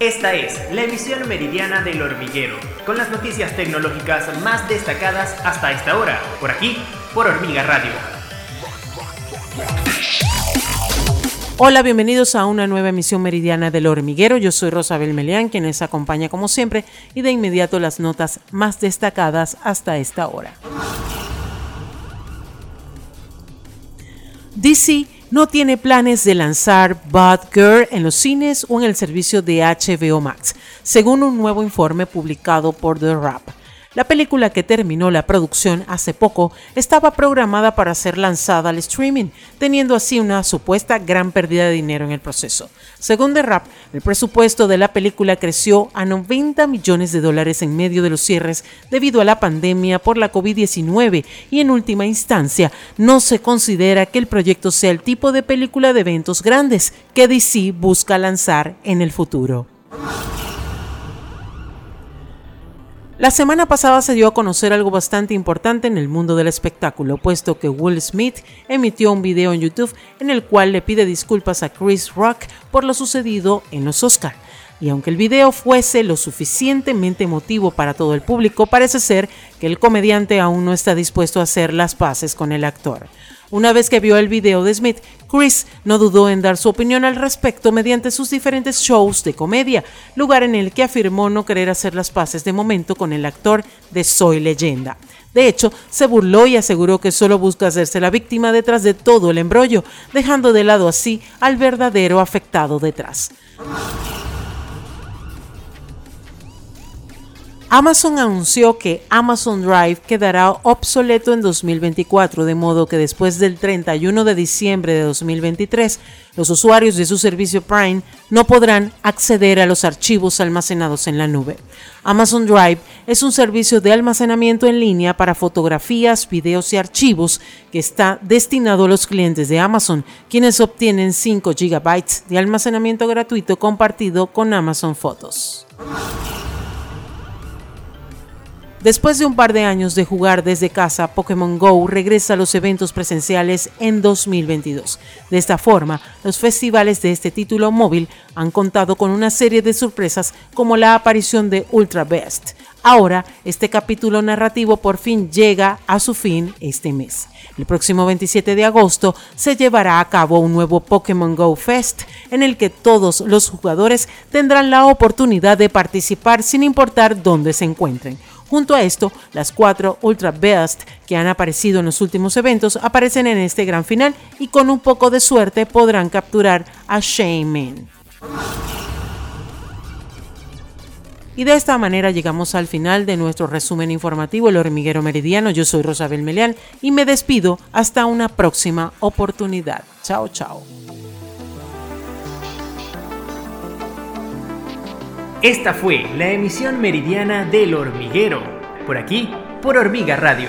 Esta es la emisión meridiana del hormiguero, con las noticias tecnológicas más destacadas hasta esta hora, por aquí, por Hormiga Radio. Hola, bienvenidos a una nueva emisión meridiana del hormiguero. Yo soy Rosabel Melián, quien les acompaña como siempre, y de inmediato las notas más destacadas hasta esta hora. DC no tiene planes de lanzar Bad Girl en los cines o en el servicio de HBO Max, según un nuevo informe publicado por The Rap. La película que terminó la producción hace poco estaba programada para ser lanzada al streaming, teniendo así una supuesta gran pérdida de dinero en el proceso. Según The Rap, el presupuesto de la película creció a 90 millones de dólares en medio de los cierres debido a la pandemia por la COVID-19 y en última instancia no se considera que el proyecto sea el tipo de película de eventos grandes que DC busca lanzar en el futuro. La semana pasada se dio a conocer algo bastante importante en el mundo del espectáculo, puesto que Will Smith emitió un video en YouTube en el cual le pide disculpas a Chris Rock por lo sucedido en los Oscar. Y aunque el video fuese lo suficientemente emotivo para todo el público, parece ser que el comediante aún no está dispuesto a hacer las paces con el actor. Una vez que vio el video de Smith, Chris no dudó en dar su opinión al respecto mediante sus diferentes shows de comedia, lugar en el que afirmó no querer hacer las paces de momento con el actor de Soy Leyenda. De hecho, se burló y aseguró que solo busca hacerse la víctima detrás de todo el embrollo, dejando de lado así al verdadero afectado detrás. Amazon anunció que Amazon Drive quedará obsoleto en 2024, de modo que después del 31 de diciembre de 2023, los usuarios de su servicio Prime no podrán acceder a los archivos almacenados en la nube. Amazon Drive es un servicio de almacenamiento en línea para fotografías, videos y archivos que está destinado a los clientes de Amazon, quienes obtienen 5 GB de almacenamiento gratuito compartido con Amazon Photos. Después de un par de años de jugar desde casa, Pokémon Go regresa a los eventos presenciales en 2022. De esta forma, los festivales de este título móvil han contado con una serie de sorpresas como la aparición de Ultra Best. Ahora, este capítulo narrativo por fin llega a su fin este mes. El próximo 27 de agosto se llevará a cabo un nuevo Pokémon Go Fest en el que todos los jugadores tendrán la oportunidad de participar sin importar dónde se encuentren. Junto a esto, las cuatro Ultra Best que han aparecido en los últimos eventos aparecen en este gran final y con un poco de suerte podrán capturar a Shaman. Y de esta manera llegamos al final de nuestro resumen informativo El Hormiguero Meridiano. Yo soy Rosabel Melián y me despido hasta una próxima oportunidad. Chao, chao. Esta fue la emisión meridiana del hormiguero, por aquí, por Hormiga Radio